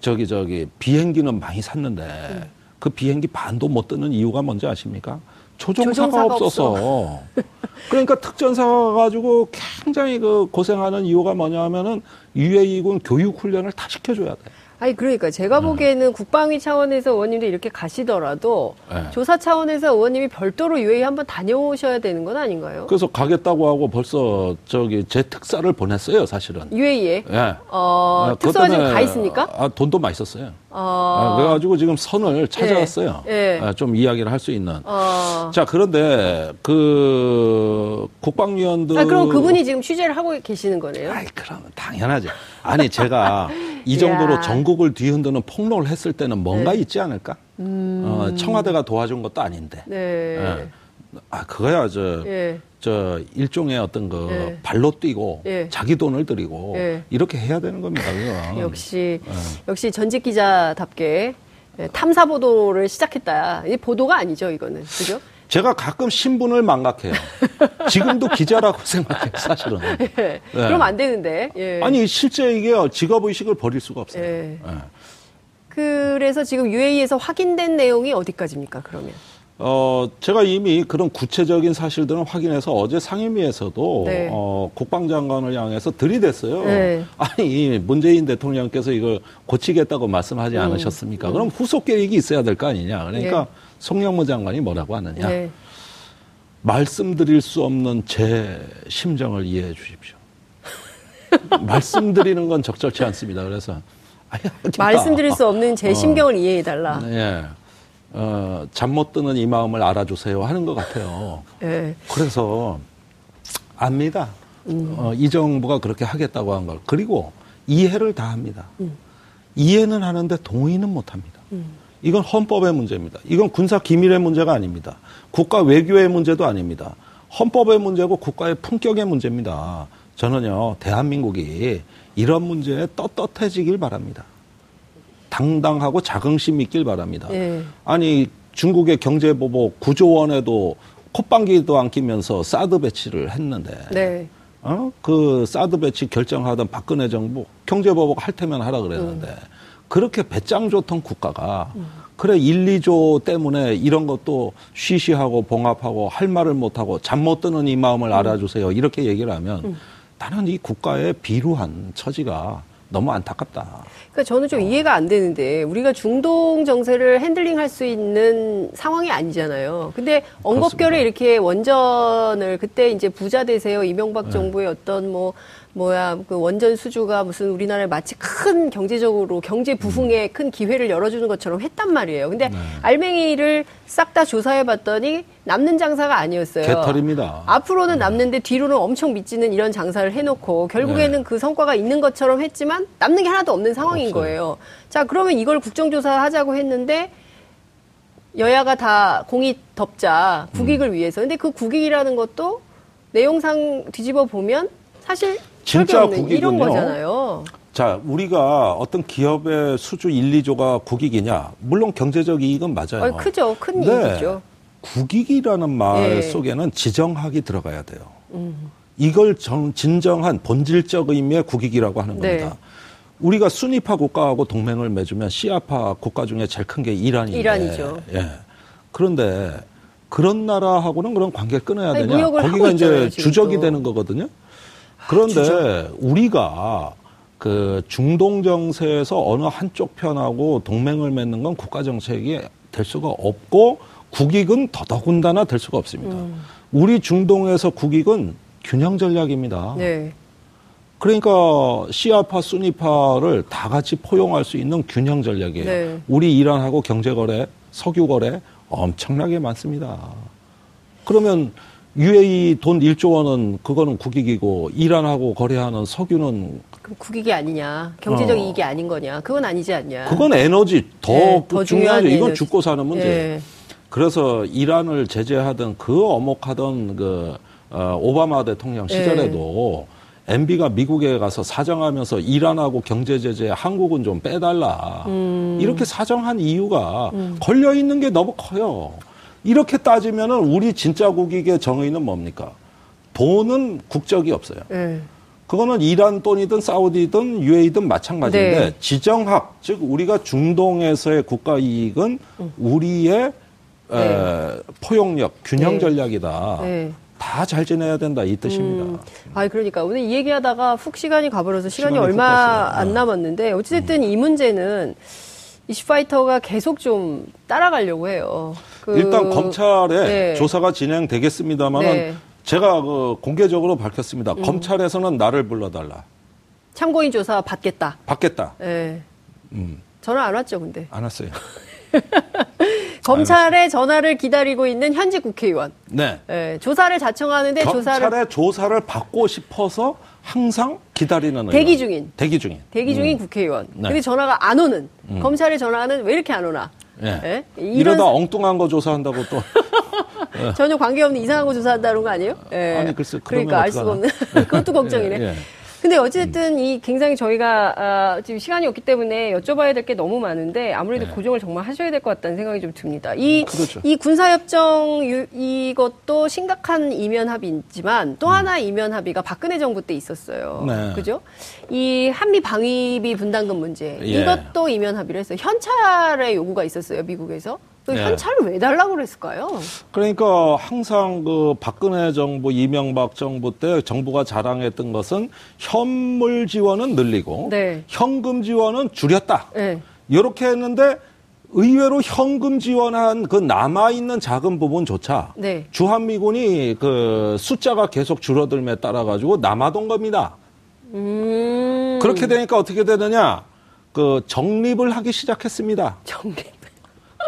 Speaker 3: 저기 저기 비행기는 많이 샀는데
Speaker 2: 음.
Speaker 3: 그 비행기 반도 못 뜨는 이유가 뭔지 아십니까? 조종사가,
Speaker 2: 조종사가
Speaker 3: 없어서. 그러니까 특전사가 가지고 굉장히 그 고생하는 이유가 뭐냐면은 UAE군 교육 훈련을 다 시켜줘야 돼.
Speaker 2: 아니 그러니까 제가 보기에는 국방위 차원에서 의원님들 이렇게 가시더라도
Speaker 3: 네.
Speaker 2: 조사 차원에서 의원님이 별도로 UAE 한번 다녀오셔야 되는 건 아닌가요?
Speaker 3: 그래서 가겠다고 하고 벌써 저기 제 특사를 보냈어요, 사실은.
Speaker 2: UAE에
Speaker 3: 예.
Speaker 2: 어,
Speaker 3: 아,
Speaker 2: 특사가 지금 가 있습니까?
Speaker 3: 아, 돈도 많이 썼어요. 아,
Speaker 2: 어,
Speaker 3: 그래가지고 지금 선을 찾아왔어요.
Speaker 2: 예.
Speaker 3: 아, 좀 이야기를 할 수 있는.
Speaker 2: 어.
Speaker 3: 자, 그런데 그 국방위원들.
Speaker 2: 아, 그럼 그분이 지금 취재를 하고 계시는 거네요.
Speaker 3: 아이, 그러면 당연하죠. 아니, 제가 이 정도로
Speaker 2: 야. 네.
Speaker 3: 전국을 뒤흔드는 폭로를 했을 때는 뭔가 있지 않을까? 어, 청와대가 도와준 것도 아닌데.
Speaker 2: 음. 네.
Speaker 3: 예. 아, 그거야, 저,
Speaker 2: 예.
Speaker 3: 저, 일종의 어떤 그
Speaker 2: 예.
Speaker 3: 발로 뛰고
Speaker 2: 예.
Speaker 3: 자기 돈을 들이고
Speaker 2: 예.
Speaker 3: 이렇게 해야 되는 겁니다, 그거.
Speaker 2: 역시
Speaker 3: 네.
Speaker 2: 역시 전직 기자답게 예, 탐사 보도를 시작했다. 이 보도가 아니죠, 이거는. 그죠?
Speaker 3: 제가 가끔 신분을 망각해요. 지금도 기자라고 생각해요, 사실은.
Speaker 2: 예. 그럼 안 되는데. 예.
Speaker 3: 아니, 실제 이게 직업의식을 버릴 수가 없어요.
Speaker 2: 예.
Speaker 3: 예.
Speaker 2: 그래서 지금 UAE에서 확인된 내용이 어디까지입니까, 그러면?
Speaker 3: 어, 제가 이미 그런 구체적인 사실들은 확인해서 어제 상임위에서도
Speaker 2: 네.
Speaker 3: 어, 국방장관을 향해서 들이댔어요.
Speaker 2: 네.
Speaker 3: 아니, 문재인 대통령께서 이걸 고치겠다고 말씀하지
Speaker 2: 음.
Speaker 3: 않으셨습니까? 그럼 후속 계획이 있어야 될 거 아니냐. 그러니까
Speaker 2: 네.
Speaker 3: 송영무 장관이 뭐라고 하느냐.
Speaker 2: 네.
Speaker 3: 말씀드릴 수 없는 제 심정을 이해해 주십시오. 말씀드리는 건 적절치 않습니다. 그래서 아니.
Speaker 2: 말씀드릴 수 없는 제
Speaker 3: 어.
Speaker 2: 심경을 이해해 달라.
Speaker 3: 예. 어, 잠 못 드는 이 마음을 알아주세요 하는 것 같아요.
Speaker 2: 예.
Speaker 3: 그래서 압니다. 어, 이 정부가 그렇게 하겠다고 한 걸. 그리고 이해를 다 합니다. 이해는 하는데 동의는 못 합니다. 이건 헌법의 문제입니다. 이건 군사 기밀의 문제가 아닙니다. 국가 외교의 문제도 아닙니다. 헌법의 문제고 국가의 품격의 문제입니다. 저는요, 대한민국이 이런 문제에 떳떳해지길 바랍니다. 당당하고 자긍심 있길 바랍니다.
Speaker 2: 예.
Speaker 3: 아니 중국의 경제 보복 9조 원에도 콧방귀도 안 끼면서 사드 배치를 했는데
Speaker 2: 네.
Speaker 3: 어? 그 사드 배치 결정하던 박근혜 정부 경제 보복 할 테면 하라 그랬는데
Speaker 2: 음.
Speaker 3: 그렇게 배짱 좋던 국가가 그래 1, 2조 때문에 이런 것도 쉬쉬하고 봉합하고 할 말을 못하고 잠 못 드는 이
Speaker 2: 음.
Speaker 3: 마음을 알아주세요. 이렇게 얘기를 하면 나는 이 국가의 비루한 처지가 너무 안타깝다.
Speaker 2: 그러니까 저는
Speaker 3: 어.
Speaker 2: 좀 이해가 안 되는데 우리가 중동 정세를 핸들링할 수 있는 상황이 아니잖아요. 근데 엉겁결에
Speaker 3: 그렇습니다.
Speaker 2: 이렇게 원전을 그때 이제 부자 되세요 이명박
Speaker 3: 네.
Speaker 2: 정부의 어떤 뭐 뭐야 그 원전 수주가 무슨 우리나라에 마치 큰 경제적으로 경제 부흥에 큰 기회를 열어주는 것처럼 했단 말이에요. 근데
Speaker 3: 네.
Speaker 2: 알맹이를 싹 다 조사해봤더니 남는 장사가 아니었어요.
Speaker 3: 개털입니다.
Speaker 2: 앞으로는 남는데 뒤로는 엄청 미치는 이런 장사를 해놓고 결국에는
Speaker 3: 네.
Speaker 2: 그 성과가 있는 것처럼 했지만 남는 게 하나도 없는 상황인
Speaker 3: 없어요.
Speaker 2: 거예요. 자, 그러면 이걸 국정조사 하자고 했는데 여야가 다 공이 덮자 국익을
Speaker 3: 음.
Speaker 2: 위해서. 근데 그 국익이라는 것도 내용상 뒤집어 보면 사실
Speaker 3: 진짜 국익은요.
Speaker 2: 거잖아요.
Speaker 3: 자, 우리가 어떤 기업의 수주 1, 2조가 국익이냐? 물론 경제적 이익은 맞아요.
Speaker 2: 어, 크죠. 큰 이익이죠.
Speaker 3: 국익이라는 말
Speaker 2: 예. 음.
Speaker 3: 속에는 지정학이 들어가야 돼요. 이걸 정- 진정한 본질적 의미의 국익이라고 하는
Speaker 2: 네.
Speaker 3: 겁니다. 우리가 순위파 국가하고 동맹을 맺으면 시아파 국가 중에 제일 큰 게 이란인데.
Speaker 2: 이란이죠.
Speaker 3: 예. 그런데 그런 나라하고는 그런 관계를 끊어야
Speaker 2: 아니,
Speaker 3: 되냐? 거기가 이제
Speaker 2: 있잖아요,
Speaker 3: 주적이
Speaker 2: 또.
Speaker 3: 되는 거거든요. 그런데
Speaker 2: 주적.
Speaker 3: 우리가 그 중동 정세에서 어느 한쪽 편하고 동맹을 맺는 건 국가 정책이 될 수가 없고 국익은 더더군다나 될 수가 없습니다.
Speaker 2: 음.
Speaker 3: 우리 중동에서 국익은 균형 전략입니다.
Speaker 2: 네.
Speaker 3: 그러니까 시아파, 순위파를 다 같이 포용할 수 있는 균형 전략이에요.
Speaker 2: 네.
Speaker 3: 우리 이란하고 경제 거래, 석유 거래 엄청나게 많습니다. 그러면 UAE 돈 1조 원은 그거는 국익이고 이란하고 거래하는 석유는
Speaker 2: 그럼 국익이 아니냐? 경제적
Speaker 3: 어.
Speaker 2: 이익이 아닌 거냐? 그건 아니지 않냐?
Speaker 3: 그건 에너지 더,
Speaker 2: 네, 더 중요한
Speaker 3: 중요하죠. 이건
Speaker 2: 에너지.
Speaker 3: 죽고 사는 문제.
Speaker 2: 예.
Speaker 3: 그래서 이란을 제재하던 그 어목하던 그 어, 오바마 대통령 시절에도 MB가 미국에 가서 사정하면서 이란하고 경제 제재 한국은 좀 빼달라 이렇게 사정한 이유가 걸려 있는 게 너무 커요. 이렇게 따지면은 우리 진짜 국익의 정의는 뭡니까? 돈은 국적이 없어요.
Speaker 2: 예.
Speaker 3: 그거는 이란 돈이든 사우디든 UAE든 마찬가지인데
Speaker 2: 네.
Speaker 3: 지정학 즉 우리가 중동에서의 국가 이익은 우리의 에, 포용력 균형
Speaker 2: 네.
Speaker 3: 전략이다.
Speaker 2: 네.
Speaker 3: 다잘 지내야 된다 이 뜻입니다.
Speaker 2: 아, 그러니까 오늘 이 얘기하다가 훅 시간이 가버려서 시간이,
Speaker 3: 시간이
Speaker 2: 얼마
Speaker 3: 훅 갔어요.
Speaker 2: 안
Speaker 3: 네.
Speaker 2: 남았는데 어찌됐든 이 문제는 이슈파이터가 계속 좀 따라가려고 해요. 그-
Speaker 3: 일단 검찰에
Speaker 2: 네.
Speaker 3: 조사가 진행되겠습니다만은
Speaker 2: 네.
Speaker 3: 제가 그 공개적으로 밝혔습니다.
Speaker 2: 음.
Speaker 3: 검찰에서는 나를 불러달라.
Speaker 2: 참고인 조사 받겠다.
Speaker 3: 받겠다.
Speaker 2: 예.
Speaker 3: 음,
Speaker 2: 전화 안 왔죠, 근데.
Speaker 3: 안 왔어요.
Speaker 2: 검찰의 전화를 기다리고 있는 현직 국회의원.
Speaker 3: 네.
Speaker 2: 예, 조사를 자청하는데 조사를
Speaker 3: 검찰의 조사를 받고 싶어서 항상 기다리는 의원.
Speaker 2: 대기 중인.
Speaker 3: 대기 중인.
Speaker 2: 대기 중인 국회의원.
Speaker 3: 네.
Speaker 2: 근데 전화가 안 오는. 검찰의 전화는 왜 이렇게 안 오나?
Speaker 3: 예.
Speaker 2: 예?
Speaker 3: 이러다 엉뚱한 거 조사한다고 또.
Speaker 2: 전혀 관계없는 이상한 거 조사한다는 거 아니에요? 예.
Speaker 3: 아니, 글쎄,
Speaker 2: 그러니까 알 수가 없는. 그것도 걱정이네. 근데 어쨌든 이 굉장히 저희가 아, 지금 시간이 없기 때문에 여쭤봐야 될 게 너무 많은데 아무래도
Speaker 3: 네.
Speaker 2: 고정을 정말 하셔야 될 것 같다는 생각이 좀 듭니다. 이,
Speaker 3: 그렇죠.
Speaker 2: 이 군사협정 유- 이것도 심각한 이면 합의지만 또 하나 이면 합의가 박근혜 정부 때 있었어요.
Speaker 3: 음. 네.
Speaker 2: 그죠? 이 한미 방위비 분담금 문제
Speaker 3: 예.
Speaker 2: 이것도 이면 합의를 했어요. 현찰의 요구가 있었어요 미국에서. 그
Speaker 3: 예.
Speaker 2: 현찰을 왜 달라고 그랬을까요?
Speaker 3: 그러니까 항상 그 박근혜 정부, 이명박 정부 때 정부가 자랑했던 것은 현물 지원은 늘리고
Speaker 2: 네.
Speaker 3: 현금 지원은 줄였다.
Speaker 2: 네.
Speaker 3: 이렇게 했는데 의외로 현금 지원한 그 남아 있는 작은 부분조차
Speaker 2: 네.
Speaker 3: 주한미군이 그 숫자가 계속 줄어들에 따라 가지고 남아돈 겁니다.
Speaker 2: 음.
Speaker 3: 그렇게 되니까 어떻게 되느냐? 그 적립을 하기 시작했습니다.
Speaker 2: 정립.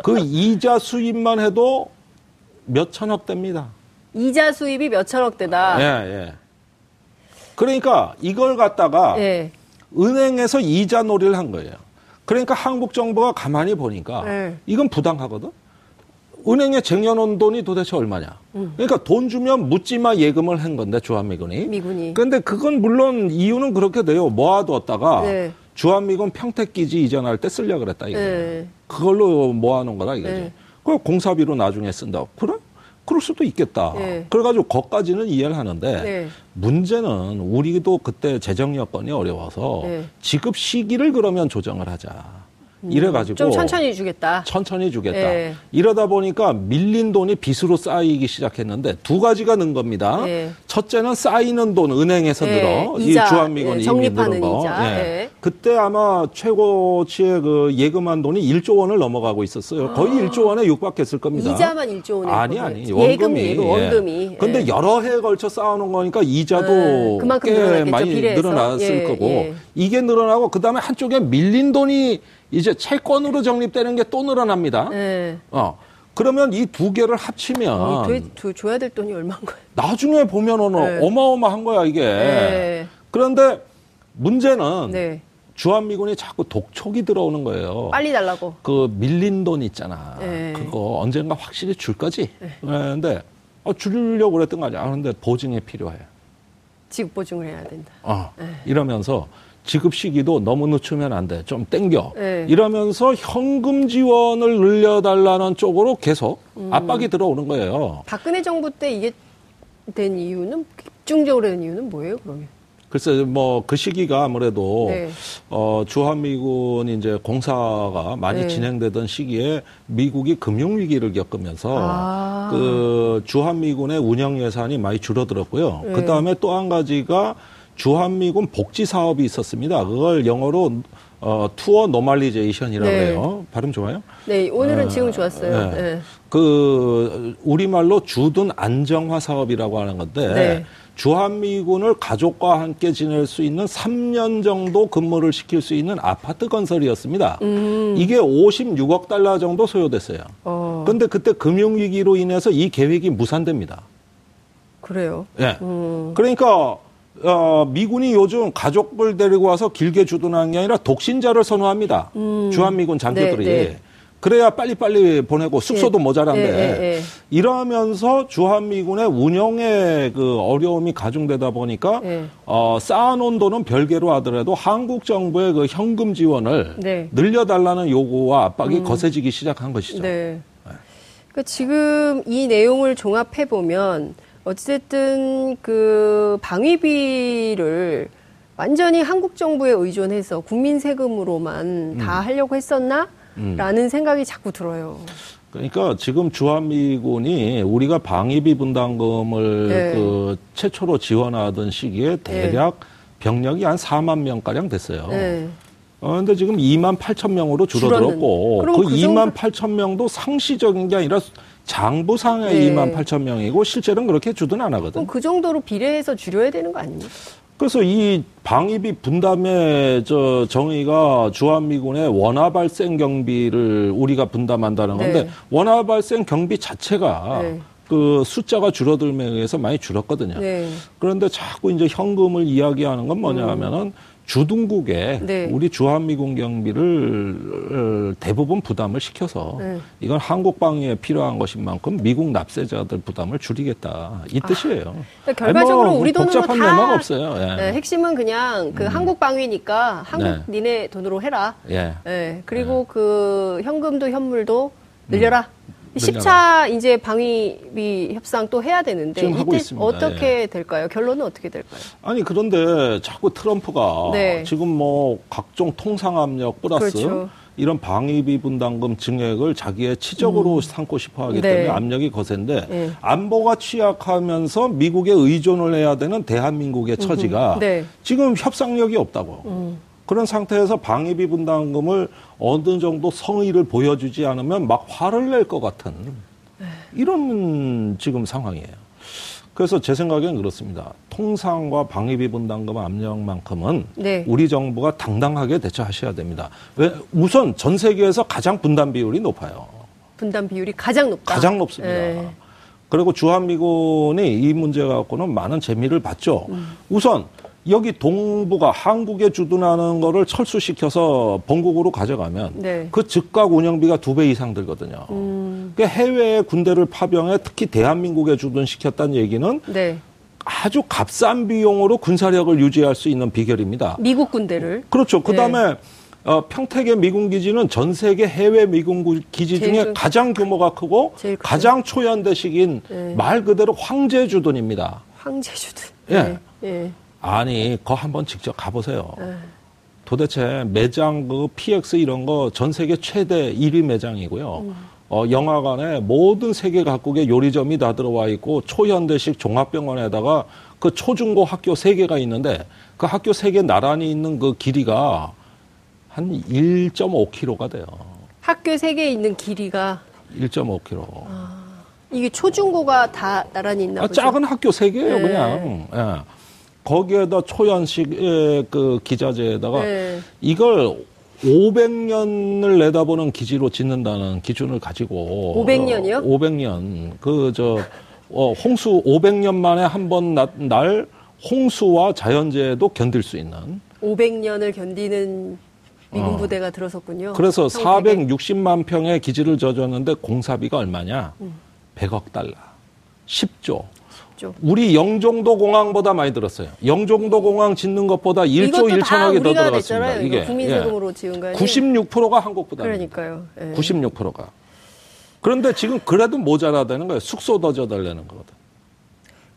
Speaker 3: 그 이자 수입만 해도 몇 천억 됩니다.
Speaker 2: 이자 수입이 몇 천억 대다.
Speaker 3: 예, 예. 그러니까 이걸 갖다가
Speaker 2: 예.
Speaker 3: 은행에서 이자 놀이를 한 거예요. 그러니까 한국 정부가 가만히 보니까
Speaker 2: 네.
Speaker 3: 이건 부당하거든. 은행에 쟁여놓은 돈이 도대체 얼마냐. 그러니까 돈 주면 묻지마 예금을 한 건데 주한미군이.
Speaker 2: 미군이.
Speaker 3: 근데 그건 물론 이유는 그렇게 돼요. 모아두었다가
Speaker 2: 네.
Speaker 3: 주한미군 평택기지 이전할 때 쓰려 그랬다 이거죠.
Speaker 2: 네.
Speaker 3: 그걸로 모아놓은 거다 이거지.
Speaker 2: 네.
Speaker 3: 그 공사비로 나중에 쓴다. 그래? 그럴 수도 있겠다.
Speaker 2: 네.
Speaker 3: 그래가지고 거까지는 이해를 하는데
Speaker 2: 네.
Speaker 3: 문제는 우리도 그때 재정 여건이 어려워서
Speaker 2: 네.
Speaker 3: 지급 시기를 그러면 조정을 하자. 이래가지고
Speaker 2: 좀 천천히 주겠다.
Speaker 3: 천천히 주겠다.
Speaker 2: 네.
Speaker 3: 이러다 보니까 밀린 돈이 빚으로 쌓이기 시작했는데 두 가지가 는 겁니다.
Speaker 2: 네.
Speaker 3: 첫째는 쌓이는 돈 은행에서
Speaker 2: 네.
Speaker 3: 늘어
Speaker 2: 이
Speaker 3: 주한미군이
Speaker 2: 네,
Speaker 3: 이미 늘은 거. 예.
Speaker 2: 네.
Speaker 3: 그때 아마 최고치의 그 예금한 돈이 1조 원을 넘어가고 있었어요. 거의 1조 원에 육박했을 겁니다.
Speaker 2: 아. 이자만 1조 원에
Speaker 3: 아니 아니. 원금이
Speaker 2: 예금, 예금, 원금이.
Speaker 3: 예. 근데
Speaker 2: 예.
Speaker 3: 여러 해에 걸쳐 쌓아놓은 거니까 이자도
Speaker 2: 네, 그만큼
Speaker 3: 꽤
Speaker 2: 늘어났겠죠,
Speaker 3: 많이
Speaker 2: 비례해서.
Speaker 3: 늘어났을
Speaker 2: 예,
Speaker 3: 거고
Speaker 2: 예.
Speaker 3: 이게 늘어나고 그 다음에 한쪽에 밀린 돈이 이제 채권으로 적립되는 게 또 늘어납니다.
Speaker 2: 네.
Speaker 3: 어 그러면 이 두 개를 합치면
Speaker 2: 돼- 줘- 줘야 될 돈이 얼마인가요?
Speaker 3: 나중에 보면은
Speaker 2: 네.
Speaker 3: 어마어마한 거야 이게.
Speaker 2: 네.
Speaker 3: 그런데 문제는
Speaker 2: 네.
Speaker 3: 주한 미군이 자꾸 독촉이 들어오는 거예요.
Speaker 2: 빨리 달라고.
Speaker 3: 그 밀린 돈 있잖아.
Speaker 2: 네.
Speaker 3: 그거 언젠가 확실히 줄 거지. 그런데 어, 주려고 그랬던 거 아니야. 그런데 보증이 필요해.
Speaker 2: 지급 보증을 해야 된다.
Speaker 3: 어,
Speaker 2: 네.
Speaker 3: 이러면서 지급 시기도 너무 늦추면 안 돼. 좀 땡겨.
Speaker 2: 네.
Speaker 3: 이러면서 현금 지원을 늘려달라는 쪽으로 계속
Speaker 2: 음.
Speaker 3: 압박이 들어오는 거예요.
Speaker 2: 박근혜 정부 때 이게 된 이유는 집중적으로 된 이유는 뭐예요, 그러면?
Speaker 3: 글쎄 뭐 그 시기가 아무래도
Speaker 2: 네.
Speaker 3: 어 주한미군 이제 공사가 많이
Speaker 2: 네.
Speaker 3: 진행되던 시기에 미국이 금융 위기를 겪으면서
Speaker 2: 아.
Speaker 3: 그 주한미군의 운영 예산이 많이 줄어들었고요.
Speaker 2: 네.
Speaker 3: 그다음에 또 한 가지가 주한미군 복지 사업이 있었습니다. 그걸 영어로 어 tour normalization이라고
Speaker 2: 네.
Speaker 3: 해요. 발음 좋아요?
Speaker 2: 네, 오늘은
Speaker 3: 아,
Speaker 2: 지금 좋았어요.
Speaker 3: 네.
Speaker 2: 네.
Speaker 3: 그 우리말로 주둔 안정화 사업이라고 하는 건데
Speaker 2: 네.
Speaker 3: 주한미군을 가족과 함께 지낼 수 있는 3년 정도 근무를 시킬 수 있는 아파트 건설이었습니다.
Speaker 2: 음.
Speaker 3: 이게 56억 달러 정도 소요됐어요.
Speaker 2: 어,
Speaker 3: 근데 그때 금융위기로 인해서 이 계획이 무산됩니다.
Speaker 2: 그래요.
Speaker 3: 예.
Speaker 2: 음.
Speaker 3: 그러니까 어, 미군이 요즘 가족을 데리고 와서 길게 주둔하는 게 아니라 독신자를 선호합니다. 주한미군 장교들이.
Speaker 2: 음. 네, 네.
Speaker 3: 그래야 빨리빨리 보내고 숙소도
Speaker 2: 예.
Speaker 3: 모자란데
Speaker 2: 예, 예, 예.
Speaker 3: 이러면서 주한미군의 운영에 그 어려움이 가중되다 보니까
Speaker 2: 예.
Speaker 3: 어, 쌓아놓은 돈은 별개로 하더라도 한국 정부의 그 현금 지원을
Speaker 2: 네.
Speaker 3: 늘려달라는 요구와 압박이 거세지기 시작한 것이죠.
Speaker 2: 네. 그러니까 지금 이 내용을 종합해 보면 어쨌든 그 방위비를 완전히 한국 정부에 의존해서 국민 세금으로만 다 하려고 했었나? 라는 생각이 자꾸 들어요.
Speaker 3: 그러니까 지금 주한미군이 우리가 방위비 분담금을
Speaker 2: 네.
Speaker 3: 그 최초로 지원하던 시기에 대략 병력이 한 4만 명가량 됐어요.
Speaker 2: 네.
Speaker 3: 어, 근데 지금 2만 8천 명으로 줄어들었고, 그그 2만 8천 명도 상시적인 게 아니라 장부상의
Speaker 2: 네.
Speaker 3: 2만 8천 명이고, 실제로는 그렇게 주둔 안 하거든.
Speaker 2: 그 정도로 비례해서 줄여야 되는 거 아닙니까?
Speaker 3: 그래서 이 방위비 분담의 저 정의가 주한미군의 원화 발생 경비를 우리가 분담한다는 건데
Speaker 2: 네.
Speaker 3: 원화 발생 경비 자체가
Speaker 2: 네.
Speaker 3: 그 숫자가 줄어들면에 의해서 많이 줄었거든요.
Speaker 2: 네.
Speaker 3: 그런데 자꾸 이제 현금을 이야기하는 건 뭐냐 하면은 주둔국에
Speaker 2: 음. 네.
Speaker 3: 우리 주한미 군 경비를 어, 대부분 부담을 시켜서
Speaker 2: 네.
Speaker 3: 이건 한국 방위에 필요한 것인 만큼 미국 납세자들 부담을 줄이겠다 이 뜻이에요.
Speaker 2: 그러니까 결과적으로
Speaker 3: 아니, 뭐
Speaker 2: 우리 돈으로
Speaker 3: 복잡한
Speaker 2: 다
Speaker 3: 없어요. 예.
Speaker 2: 네, 핵심은 그냥 그 한국 방위니까 한국
Speaker 3: 네.
Speaker 2: 니네 돈으로 해라.
Speaker 3: 예.
Speaker 2: 네, 그리고 그 현금도 현물도 늘려라.
Speaker 3: 음. 늘려라.
Speaker 2: 10차 이제 방위비 협상 또 해야 되는데 이때. 어떻게 될까요? 결론은 어떻게 될까요?
Speaker 3: 아니 그런데 자꾸 트럼프가
Speaker 2: 네.
Speaker 3: 지금 뭐 각종 통상 압력 플러스
Speaker 2: 그렇죠.
Speaker 3: 이런 방위비 분담금 증액을 자기의 치적으로 삼고 싶어 하기
Speaker 2: 네.
Speaker 3: 때문에 압력이 거센데
Speaker 2: 네.
Speaker 3: 안보가 취약하면서 미국에 의존을 해야 되는 대한민국의 처지가
Speaker 2: 네.
Speaker 3: 지금 협상력이 없다고. 그런 상태에서 방위비 분담금을 어느 정도 성의를 보여주지 않으면 막 화를 낼 것 같은 이런 지금 상황이에요. 그래서 제 생각엔 그렇습니다. 통상과 방위비 분담금 압력만큼은
Speaker 2: 네.
Speaker 3: 우리 정부가 당당하게 대처하셔야 됩니다. 왜 우선 전 세계에서 가장 분담 비율이 높아요.
Speaker 2: 분담 비율이 가장 높다.
Speaker 3: 가장 높습니다.
Speaker 2: 네.
Speaker 3: 그리고 주한미군이 이 문제 갖고는 많은 재미를 봤죠.
Speaker 2: 음.
Speaker 3: 우선 여기 동부가 한국에 주둔하는 거를 철수시켜서 본국으로 가져가면
Speaker 2: 네.
Speaker 3: 그 즉각 운영비가 두 배 이상 들거든요.
Speaker 2: 음.
Speaker 3: 그 해외에 군대를 파병해 특히 대한민국에 주둔시켰다는 얘기는
Speaker 2: 네.
Speaker 3: 아주 값싼 비용으로 군사력을 유지할 수 있는 비결입니다.
Speaker 2: 미국 군대를
Speaker 3: 그렇죠. 그 다음에 어, 평택의 미군 기지는 전 세계 해외 미군 구- 기지 중에
Speaker 2: 큰-
Speaker 3: 가장 규모가 크고. 가장 초연대식인
Speaker 2: 네.
Speaker 3: 말 그대로 황제 주둔입니다.
Speaker 2: 황제주든.
Speaker 3: 예.
Speaker 2: 네. 예.
Speaker 3: 아니, 거 한번 직접 가보세요.
Speaker 2: 네.
Speaker 3: 도대체 매장 그 PX 이런 거 전 세계 최대 1위 매장이고요.
Speaker 2: 음.
Speaker 3: 어, 영화관에 모든 세계 각국의 요리점이 다 들어와 있고 초현대식 종합병원에다가 그 초중고 학교 세 개가 있는데 그 학교 세 개 나란히 있는 그 길이가 한 1.5km가 돼요.
Speaker 2: 학교 세 개에 있는 길이가
Speaker 3: 1.5km.
Speaker 2: 이게 초중고가 다 나란히 있나
Speaker 3: 아,
Speaker 2: 보죠.
Speaker 3: 작은 학교 세 개예요,
Speaker 2: 네.
Speaker 3: 그냥. 예. 거기에다 초연식의 그 기자재에다가
Speaker 2: 네.
Speaker 3: 이걸 500년을 내다보는 기지로 짓는다는 기준을 가지고
Speaker 2: 500년 이요?
Speaker 3: 500년 그저 어, 홍수 500년 만에 한 번 날 홍수와 자연재해도 견딜 수 있는
Speaker 2: 500년을 견디는 미군
Speaker 3: 어.
Speaker 2: 부대가 들어섰군요.
Speaker 3: 그래서
Speaker 2: 평택에.
Speaker 3: 460만 평의 기지를 져줬는데 공사비가 얼마냐?
Speaker 2: 음.
Speaker 3: 100억 달러. 10조.
Speaker 2: 죠.
Speaker 3: 우리 영종도 공항보다 많이 들었어요. 영종도 공항 짓는 것보다 1조
Speaker 2: 이것도 다
Speaker 3: 1천억이 더 들어갔습니다. 이게
Speaker 2: 국민
Speaker 3: 예.
Speaker 2: 세금으로 지은 거 아니에요?
Speaker 3: 96%가 한국 부담.
Speaker 2: 그러니까요. 예.
Speaker 3: 96%가. 그런데 지금 그래도 모자라다는 거예요. 숙소 더 져달라는 거거든.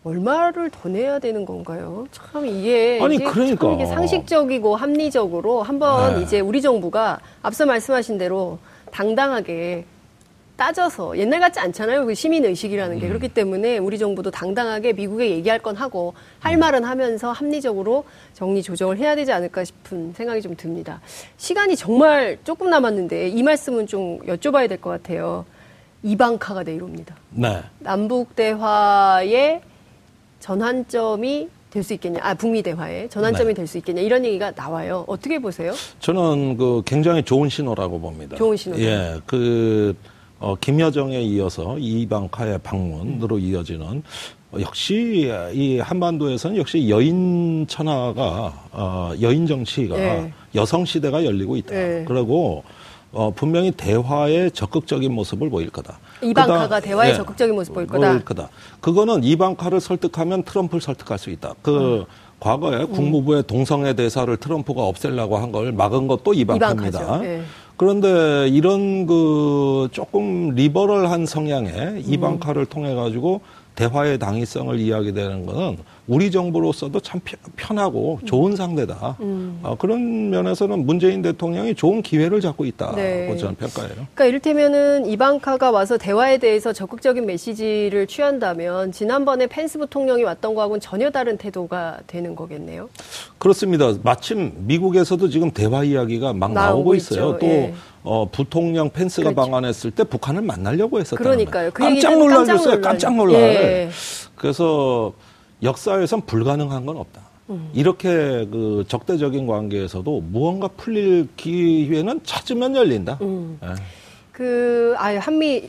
Speaker 2: 얼마를 더 내야 되는 건가요? 참 이게
Speaker 3: 아니, 그러니까.
Speaker 2: 참 이게 상식적이고 합리적으로 한번
Speaker 3: 네.
Speaker 2: 이제 우리 정부가 앞서 말씀하신 대로 당당하게 따져서 옛날 같지 않잖아요. 그 시민 의식이라는 게
Speaker 3: 음.
Speaker 2: 그렇기 때문에 우리 정부도 당당하게 미국에 얘기할 건 하고 할 말은 하면서 합리적으로 정리 조정을 해야 되지 않을까 싶은 생각이 좀 듭니다. 시간이 정말 조금 남았는데 이 말씀은 좀 여쭤봐야 될 것 같아요. 이방카가 내일 옵니다.
Speaker 3: 네.
Speaker 2: 남북 대화의 전환점이 될수 있겠냐? 아, 북미 대화의 전환점이
Speaker 3: 네.
Speaker 2: 될수 있겠냐? 이런 얘기가 나와요. 어떻게 보세요?
Speaker 3: 저는 그 굉장히 좋은 신호라고 봅니다.
Speaker 2: 좋은 신호다.
Speaker 3: 예, 그 어, 김여정에 이어서 이방카의 방문으로 이어지는 어, 역시 이 한반도에서는 역시 여인 천하가 어, 여인 정치가
Speaker 2: 예.
Speaker 3: 여성 시대가 열리고 있다.
Speaker 2: 예.
Speaker 3: 그리고 어, 분명히 대화에 적극적인 모습을 보일 거다.
Speaker 2: 이방카가
Speaker 3: 그다음-
Speaker 2: 대화에 적극적인 모습 보일 거다.
Speaker 3: 그거는 이방카를 설득하면 트럼프를 설득할 수 있다. 그
Speaker 2: 음.
Speaker 3: 과거에 국무부의 동성애 대사를 트럼프가 없애려고 한 걸 막은 것도 이방카입니다. 그런데 이런 그 조금 리버럴한
Speaker 2: 음.
Speaker 3: 성향의 이방카를 통해 가지고 대화의 당위성을 이야기되는 것은 우리 정부로서도 참 편- 편하고 좋은 상대다.
Speaker 2: 음.
Speaker 3: 어, 그런 면에서는 문재인 대통령이 좋은 기회를 잡고 있다고
Speaker 2: 네.
Speaker 3: 저는 평가해요.
Speaker 2: 그러니까 이를테면은 이방카가 와서 대화에 대해서 적극적인 메시지를 취한다면 지난번에 펜스 부통령이 왔던 거하고는 전혀 다른 태도가 되는 거겠네요.
Speaker 3: 그렇습니다. 마침 미국에서도 지금 대화 이야기가 막
Speaker 2: 나오고
Speaker 3: 나오고 있어요.
Speaker 2: 있죠.
Speaker 3: 또
Speaker 2: 예.
Speaker 3: 어, 부통령 펜스가
Speaker 2: 그렇죠.
Speaker 3: 방한했을 때 북한을 만나려고 했었다는
Speaker 2: 그러니까요. 그.
Speaker 3: 깜짝.
Speaker 2: 놀란-
Speaker 3: 깜짝 놀랄.
Speaker 2: 예.
Speaker 3: 그래서 역사에선 불가능한 건 없다.
Speaker 2: 음.
Speaker 3: 이렇게 그 적대적인 관계에서도 무언가 풀릴 기회는 찾으면 열린다.
Speaker 2: 음.
Speaker 3: 예.
Speaker 2: 그, 아, 한미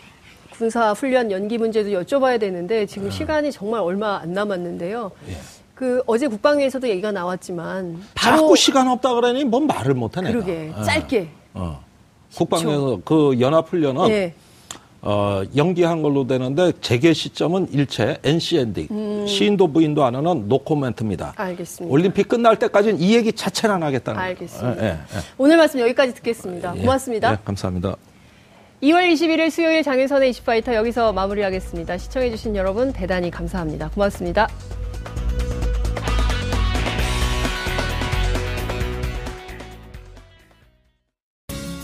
Speaker 2: 군사 훈련 연기 문제도 여쭤봐야 되는데 지금 시간이 정말 얼마 안 남았는데요.
Speaker 3: 네. 예.
Speaker 2: 그 어제 국방위에서도 얘기가 나왔지만 바로
Speaker 3: 자꾸 시간 없다 그러니 뭔 말을 내가.
Speaker 2: 그러게
Speaker 3: 예.
Speaker 2: 짧게
Speaker 3: 어. 국방에서 그 연합훈련은
Speaker 2: 예.
Speaker 3: 어, 연기한 걸로 되는데 재개 시점은 일체 NCND 시인도 부인도 안 하는 노코멘트입니다.
Speaker 2: 음. 알겠습니다.
Speaker 3: 올림픽 끝날 때까지는 이 얘기 자체는 안 하겠다는 거예요.
Speaker 2: 알겠습니다.
Speaker 3: 예, 예,
Speaker 2: 오늘 말씀 여기까지 듣겠습니다.
Speaker 3: 예.
Speaker 2: 고맙습니다.
Speaker 3: 예, 감사합니다.
Speaker 2: 2월 21일 수요일 장윤선의 이슈파이터 여기서 마무리하겠습니다. 시청해주신 여러분 대단히 감사합니다. 고맙습니다.